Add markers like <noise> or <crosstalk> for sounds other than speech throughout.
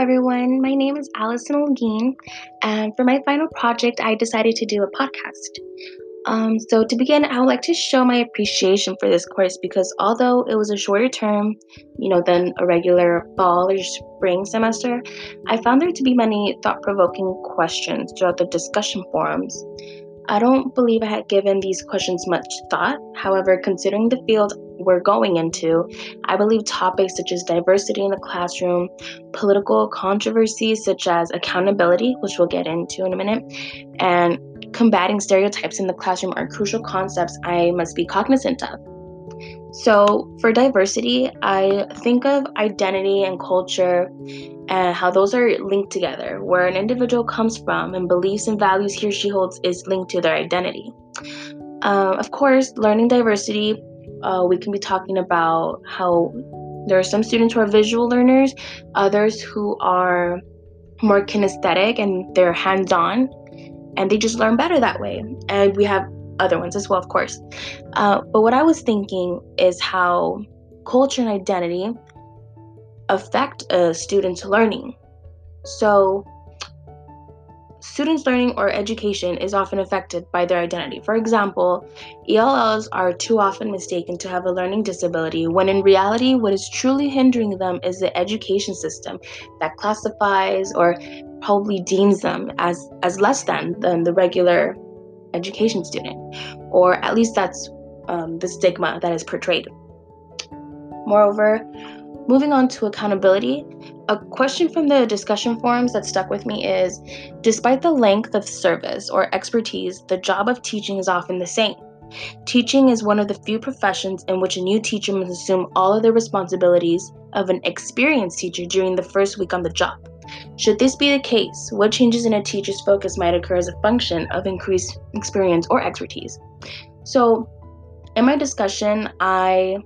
everyone. My name is Allison Olguin, and for my final project, I decided to do a podcast. Um, so, to begin, I would like to show my appreciation for this course because although it was a shorter term, you know, than a regular fall or spring semester, I found there to be many thought provoking questions throughout the discussion forums. I don't believe I had given these questions much thought. However, considering the field we're going into, I believe topics such as diversity in the classroom, political controversies such as accountability, which we'll get into in a minute, and combating stereotypes in the classroom are crucial concepts I must be cognizant of. So, for diversity, I think of identity and culture and how those are linked together, where an individual comes from and beliefs and values he or she holds is linked to their identity. Um, of course, learning diversity, uh, we can be talking about how there are some students who are visual learners, others who are more kinesthetic and they're hands on, and they just learn better that way. And we have other ones as well, of course. Uh, but what I was thinking is how culture and identity affect a student's learning. So, students' learning or education is often affected by their identity. For example, ELLs are too often mistaken to have a learning disability when in reality, what is truly hindering them is the education system that classifies or probably deems them as, as less than than the regular education student, or at least that's um, the stigma that is portrayed. Moreover, moving on to accountability, a question from the discussion forums that stuck with me is Despite the length of service or expertise, the job of teaching is often the same. Teaching is one of the few professions in which a new teacher must assume all of the responsibilities of an experienced teacher during the first week on the job. Should this be the case, what changes in a teacher's focus might occur as a function of increased experience or expertise? So, in my discussion, I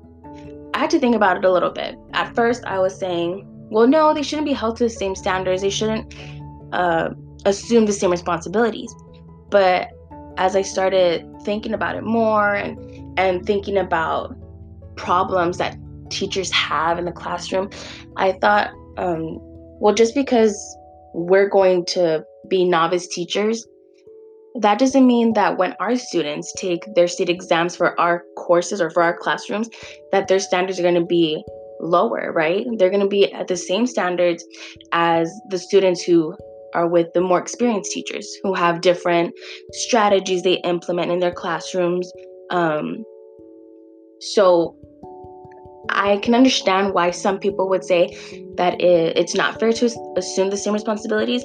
I had to think about it a little bit. At first, I was saying, well, no, they shouldn't be held to the same standards. They shouldn't uh, assume the same responsibilities. But as I started thinking about it more and and thinking about problems that teachers have in the classroom, I thought um, well, just because we're going to be novice teachers, that doesn't mean that when our students take their state exams for our courses or for our classrooms, that their standards are going to be lower, right? They're going to be at the same standards as the students who are with the more experienced teachers who have different strategies they implement in their classrooms. Um, so I can understand why some people would say that it, it's not fair to assume the same responsibilities,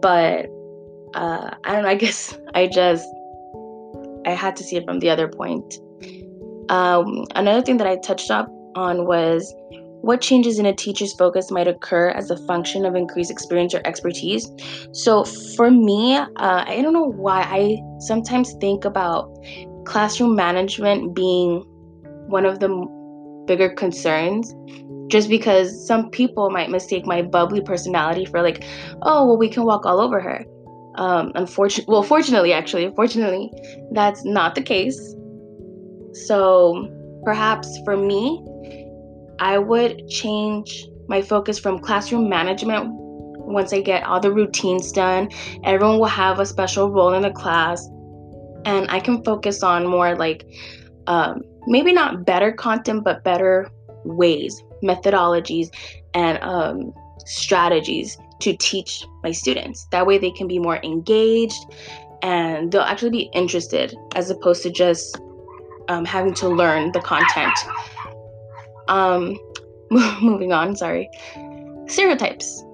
but uh, I don't know. <laughs> I guess I just I had to see it from the other point. Um, another thing that I touched up on was what changes in a teacher's focus might occur as a function of increased experience or expertise. So for me, uh, I don't know why I sometimes think about classroom management being one of the bigger concerns just because some people might mistake my bubbly personality for like oh well we can walk all over her. Um unfortunately well fortunately actually fortunately that's not the case. So perhaps for me i would change my focus from classroom management once i get all the routines done. Everyone will have a special role in the class and i can focus on more like um, maybe not better content, but better ways, methodologies, and um, strategies to teach my students. That way they can be more engaged and they'll actually be interested as opposed to just um, having to learn the content. Um, <laughs> moving on, sorry. Stereotypes.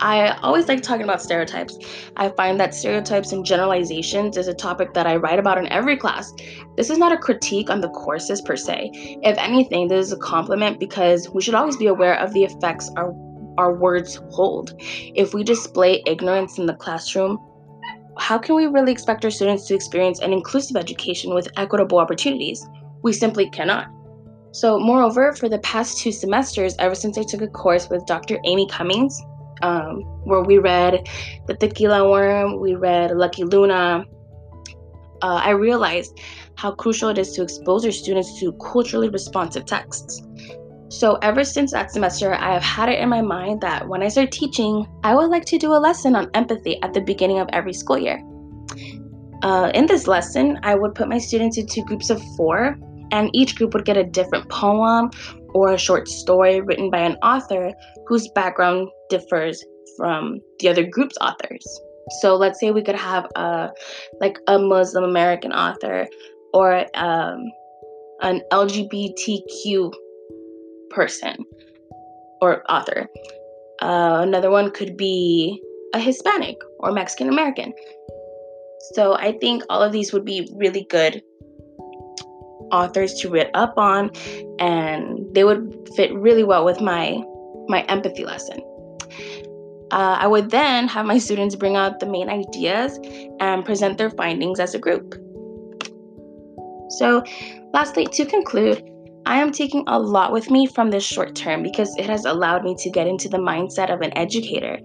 I always like talking about stereotypes. I find that stereotypes and generalizations is a topic that I write about in every class. This is not a critique on the courses per se. If anything, this is a compliment because we should always be aware of the effects our our words hold. If we display ignorance in the classroom, how can we really expect our students to experience an inclusive education with equitable opportunities? We simply cannot. So, moreover, for the past two semesters, ever since I took a course with Dr. Amy Cummings, um, where we read The Tequila Worm, we read Lucky Luna. Uh, I realized how crucial it is to expose your students to culturally responsive texts. So, ever since that semester, I have had it in my mind that when I start teaching, I would like to do a lesson on empathy at the beginning of every school year. Uh, in this lesson, I would put my students into groups of four, and each group would get a different poem or a short story written by an author whose background differs from the other group's authors. So let's say we could have a like a Muslim American author or um, an LGBTQ person or author. Uh, another one could be a Hispanic or Mexican American. So I think all of these would be really good authors to read up on and they would fit really well with my my empathy lesson. Uh, I would then have my students bring out the main ideas and present their findings as a group. So, lastly, to conclude, I am taking a lot with me from this short term because it has allowed me to get into the mindset of an educator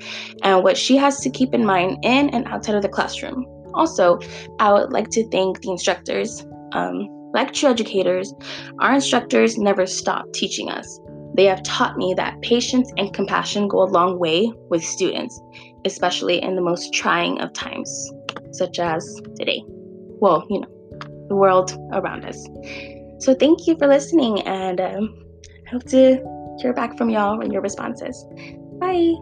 and what she has to keep in mind in and outside of the classroom. Also, I would like to thank the instructors, um, lecture educators. Our instructors never stop teaching us. They have taught me that patience and compassion go a long way with students, especially in the most trying of times, such as today. Well, you know, the world around us. So, thank you for listening, and um, I hope to hear back from y'all and your responses. Bye.